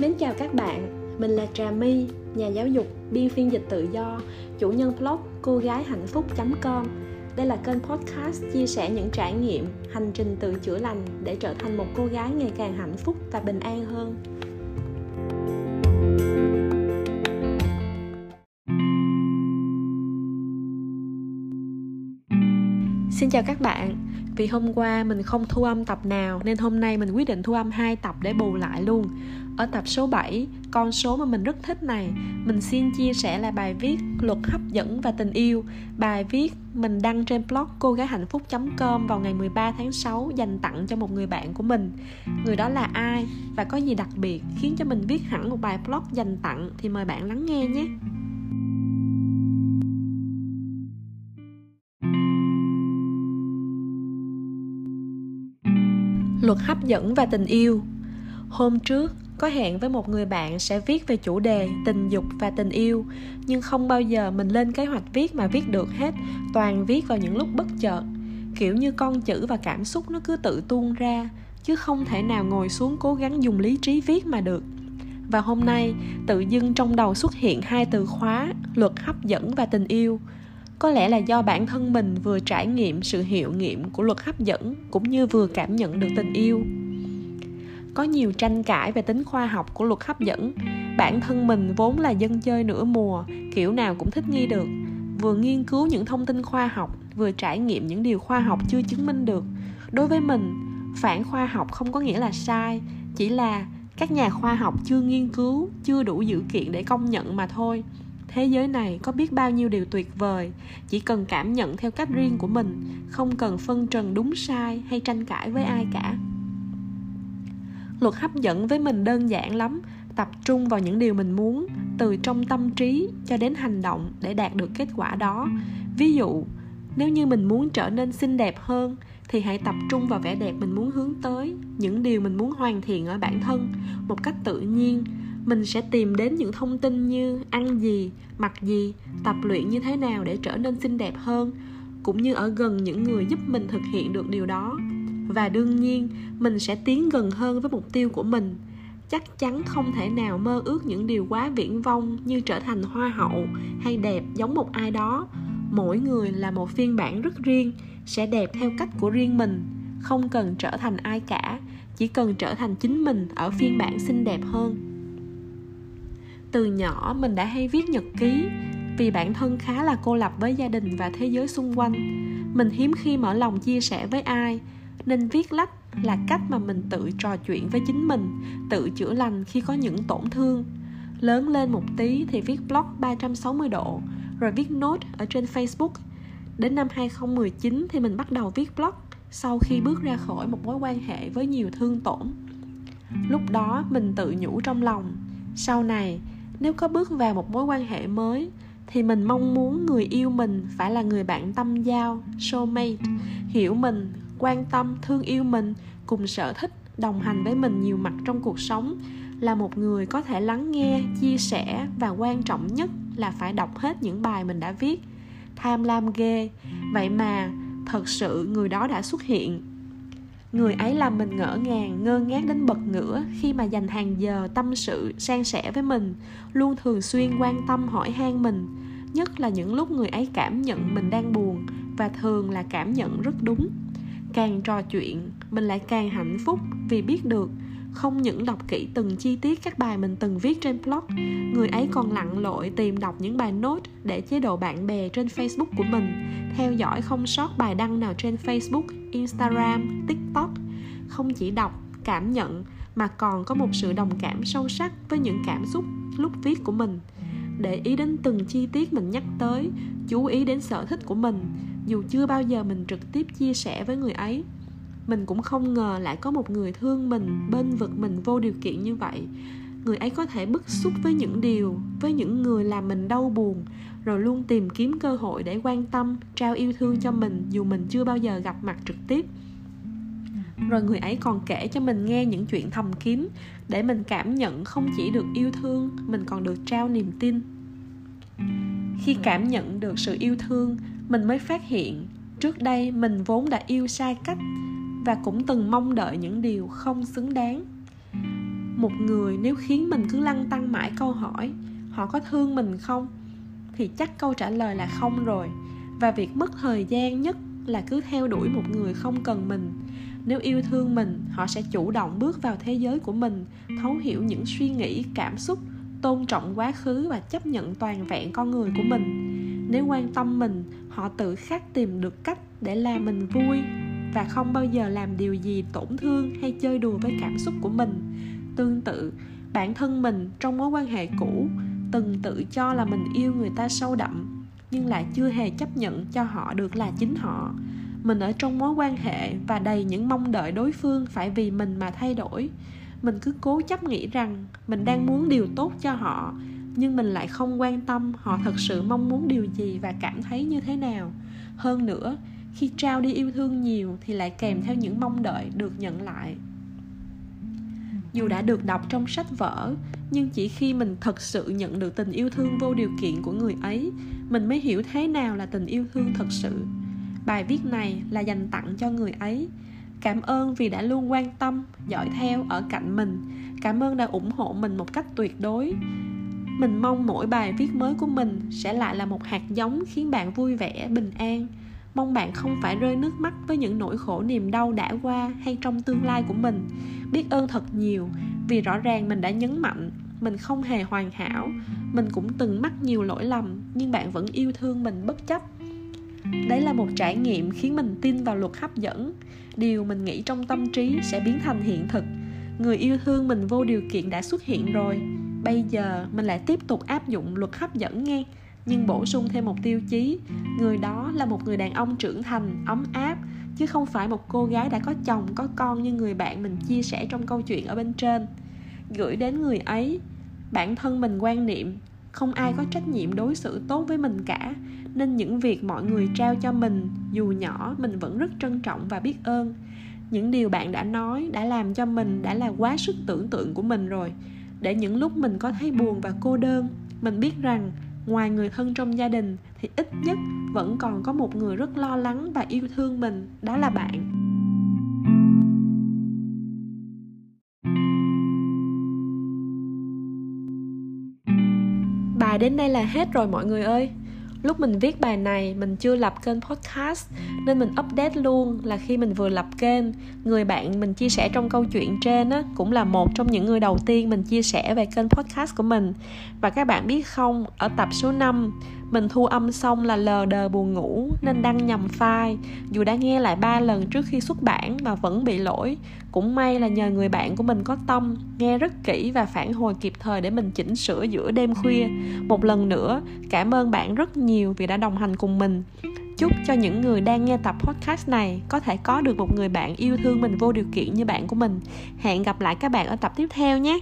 Mến chào các bạn, mình là Trà My, nhà giáo dục, biên phiên dịch tự do, chủ nhân blog cô gái hạnh phúc.com. Đây là kênh podcast chia sẻ những trải nghiệm, hành trình tự chữa lành để trở thành một cô gái ngày càng hạnh phúc và bình an hơn. Xin chào các bạn, vì hôm qua mình không thu âm tập nào nên hôm nay mình quyết định thu âm hai tập để bù lại luôn. Ở tập số 7, con số mà mình rất thích này, mình xin chia sẻ là bài viết Luật hấp dẫn và tình yêu. Bài viết mình đăng trên blog cô gái hạnh phúc.com vào ngày 13 tháng 6 dành tặng cho một người bạn của mình. Người đó là ai và có gì đặc biệt khiến cho mình viết hẳn một bài blog dành tặng thì mời bạn lắng nghe nhé. Luật hấp dẫn và tình yêu. Hôm trước, có hẹn với một người bạn sẽ viết về chủ đề tình dục và tình yêu, nhưng không bao giờ mình lên kế hoạch viết mà viết được hết, toàn viết vào những lúc bất chợt. Kiểu như con chữ và cảm xúc nó cứ tự tuôn ra, chứ không thể nào ngồi xuống cố gắng dùng lý trí viết mà được. Và hôm nay, tự dưng trong đầu xuất hiện hai từ khóa, luật hấp dẫn và tình yêu có lẽ là do bản thân mình vừa trải nghiệm sự hiệu nghiệm của luật hấp dẫn cũng như vừa cảm nhận được tình yêu. Có nhiều tranh cãi về tính khoa học của luật hấp dẫn. Bản thân mình vốn là dân chơi nửa mùa, kiểu nào cũng thích nghi được. Vừa nghiên cứu những thông tin khoa học, vừa trải nghiệm những điều khoa học chưa chứng minh được. Đối với mình, phản khoa học không có nghĩa là sai, chỉ là các nhà khoa học chưa nghiên cứu, chưa đủ dữ kiện để công nhận mà thôi thế giới này có biết bao nhiêu điều tuyệt vời. Chỉ cần cảm nhận theo cách riêng của mình, không cần phân trần đúng sai hay tranh cãi với ai cả. Luật hấp dẫn với mình đơn giản lắm, tập trung vào những điều mình muốn, từ trong tâm trí cho đến hành động để đạt được kết quả đó. Ví dụ, nếu như mình muốn trở nên xinh đẹp hơn, thì hãy tập trung vào vẻ đẹp mình muốn hướng tới, những điều mình muốn hoàn thiện ở bản thân một cách tự nhiên mình sẽ tìm đến những thông tin như ăn gì, mặc gì, tập luyện như thế nào để trở nên xinh đẹp hơn, cũng như ở gần những người giúp mình thực hiện được điều đó. Và đương nhiên, mình sẽ tiến gần hơn với mục tiêu của mình. Chắc chắn không thể nào mơ ước những điều quá viễn vông như trở thành hoa hậu hay đẹp giống một ai đó. Mỗi người là một phiên bản rất riêng, sẽ đẹp theo cách của riêng mình. Không cần trở thành ai cả, chỉ cần trở thành chính mình ở phiên bản xinh đẹp hơn từ nhỏ mình đã hay viết nhật ký, vì bản thân khá là cô lập với gia đình và thế giới xung quanh. Mình hiếm khi mở lòng chia sẻ với ai, nên viết lách là cách mà mình tự trò chuyện với chính mình, tự chữa lành khi có những tổn thương. Lớn lên một tí thì viết blog 360 độ, rồi viết note ở trên Facebook. Đến năm 2019 thì mình bắt đầu viết blog, sau khi bước ra khỏi một mối quan hệ với nhiều thương tổn. Lúc đó mình tự nhủ trong lòng, sau này nếu có bước vào một mối quan hệ mới, thì mình mong muốn người yêu mình phải là người bạn tâm giao, soulmate, hiểu mình, quan tâm, thương yêu mình, cùng sở thích, đồng hành với mình nhiều mặt trong cuộc sống, là một người có thể lắng nghe, chia sẻ và quan trọng nhất là phải đọc hết những bài mình đã viết. Tham lam ghê. Vậy mà thật sự người đó đã xuất hiện người ấy làm mình ngỡ ngàng, ngơ ngác đến bật ngửa khi mà dành hàng giờ tâm sự, san sẻ với mình, luôn thường xuyên quan tâm hỏi han mình. Nhất là những lúc người ấy cảm nhận mình đang buồn và thường là cảm nhận rất đúng. Càng trò chuyện, mình lại càng hạnh phúc vì biết được không những đọc kỹ từng chi tiết các bài mình từng viết trên blog, người ấy còn lặn lội tìm đọc những bài note để chế độ bạn bè trên facebook của mình, theo dõi không sót bài đăng nào trên facebook, instagram, tiktok. Không chỉ đọc, cảm nhận, mà còn có một sự đồng cảm sâu sắc với những cảm xúc, lúc viết của mình. Để ý đến từng chi tiết mình nhắc tới, chú ý đến sở thích của mình, dù chưa bao giờ mình trực tiếp chia sẻ với người ấy mình cũng không ngờ lại có một người thương mình, bên vực mình vô điều kiện như vậy. Người ấy có thể bức xúc với những điều, với những người làm mình đau buồn, rồi luôn tìm kiếm cơ hội để quan tâm, trao yêu thương cho mình dù mình chưa bao giờ gặp mặt trực tiếp. Rồi người ấy còn kể cho mình nghe những chuyện thầm kín, để mình cảm nhận không chỉ được yêu thương, mình còn được trao niềm tin. Khi cảm nhận được sự yêu thương, mình mới phát hiện, trước đây mình vốn đã yêu sai cách và cũng từng mong đợi những điều không xứng đáng. Một người nếu khiến mình cứ lăn tăng mãi câu hỏi, họ có thương mình không? thì chắc câu trả lời là không rồi. Và việc mất thời gian nhất là cứ theo đuổi một người không cần mình. Nếu yêu thương mình, họ sẽ chủ động bước vào thế giới của mình, thấu hiểu những suy nghĩ, cảm xúc, tôn trọng quá khứ và chấp nhận toàn vẹn con người của mình. Nếu quan tâm mình, họ tự khắc tìm được cách để làm mình vui và không bao giờ làm điều gì tổn thương hay chơi đùa với cảm xúc của mình. Tương tự, bản thân mình trong mối quan hệ cũ từng tự cho là mình yêu người ta sâu đậm, nhưng lại chưa hề chấp nhận cho họ được là chính họ. Mình ở trong mối quan hệ và đầy những mong đợi đối phương phải vì mình mà thay đổi. Mình cứ cố chấp nghĩ rằng mình đang muốn điều tốt cho họ, nhưng mình lại không quan tâm họ thật sự mong muốn điều gì và cảm thấy như thế nào. Hơn nữa khi trao đi yêu thương nhiều thì lại kèm theo những mong đợi được nhận lại. Dù đã được đọc trong sách vở nhưng chỉ khi mình thật sự nhận được tình yêu thương vô điều kiện của người ấy mình mới hiểu thế nào là tình yêu thương thật sự. Bài viết này là dành tặng cho người ấy. Cảm ơn vì đã luôn quan tâm dõi theo ở cạnh mình. Cảm ơn đã ủng hộ mình một cách tuyệt đối. Mình mong mỗi bài viết mới của mình sẽ lại là một hạt giống khiến bạn vui vẻ bình an mong bạn không phải rơi nước mắt với những nỗi khổ niềm đau đã qua hay trong tương lai của mình. Biết ơn thật nhiều, vì rõ ràng mình đã nhấn mạnh mình không hề hoàn hảo. Mình cũng từng mắc nhiều lỗi lầm, nhưng bạn vẫn yêu thương mình bất chấp. Đấy là một trải nghiệm khiến mình tin vào luật hấp dẫn. Điều mình nghĩ trong tâm trí sẽ biến thành hiện thực. Người yêu thương mình vô điều kiện đã xuất hiện rồi. Bây giờ, mình lại tiếp tục áp dụng luật hấp dẫn nghe nhưng bổ sung thêm một tiêu chí, người đó là một người đàn ông trưởng thành, ấm áp, chứ không phải một cô gái đã có chồng, có con như người bạn mình chia sẻ trong câu chuyện ở bên trên. Gửi đến người ấy, bản thân mình quan niệm, không ai có trách nhiệm đối xử tốt với mình cả, nên những việc mọi người trao cho mình, dù nhỏ, mình vẫn rất trân trọng và biết ơn. Những điều bạn đã nói, đã làm cho mình đã là quá sức tưởng tượng của mình rồi. Để những lúc mình có thấy buồn và cô đơn, mình biết rằng ngoài người thân trong gia đình, thì ít nhất vẫn còn có một người rất lo lắng và yêu thương mình, đó là bạn. Bài đến đây là hết rồi mọi người ơi lúc mình viết bài này, mình chưa lập kênh podcast, nên mình update luôn là khi mình vừa lập kênh. Người bạn mình chia sẻ trong câu chuyện trên á, cũng là một trong những người đầu tiên mình chia sẻ về kênh podcast của mình. Và các bạn biết không, ở tập số 5 mình thu âm xong là lờ đờ buồn ngủ nên đăng nhầm file. Dù đã nghe lại ba lần trước khi xuất bản mà vẫn bị lỗi. Cũng may là nhờ người bạn của mình có tâm nghe rất kỹ và phản hồi kịp thời để mình chỉnh sửa giữa đêm khuya. Một lần nữa cảm ơn bạn rất nhiều vì đã đồng hành cùng mình. Chúc cho những người đang nghe tập podcast này có thể có được một người bạn yêu thương mình vô điều kiện như bạn của mình. Hẹn gặp lại các bạn ở tập tiếp theo nhé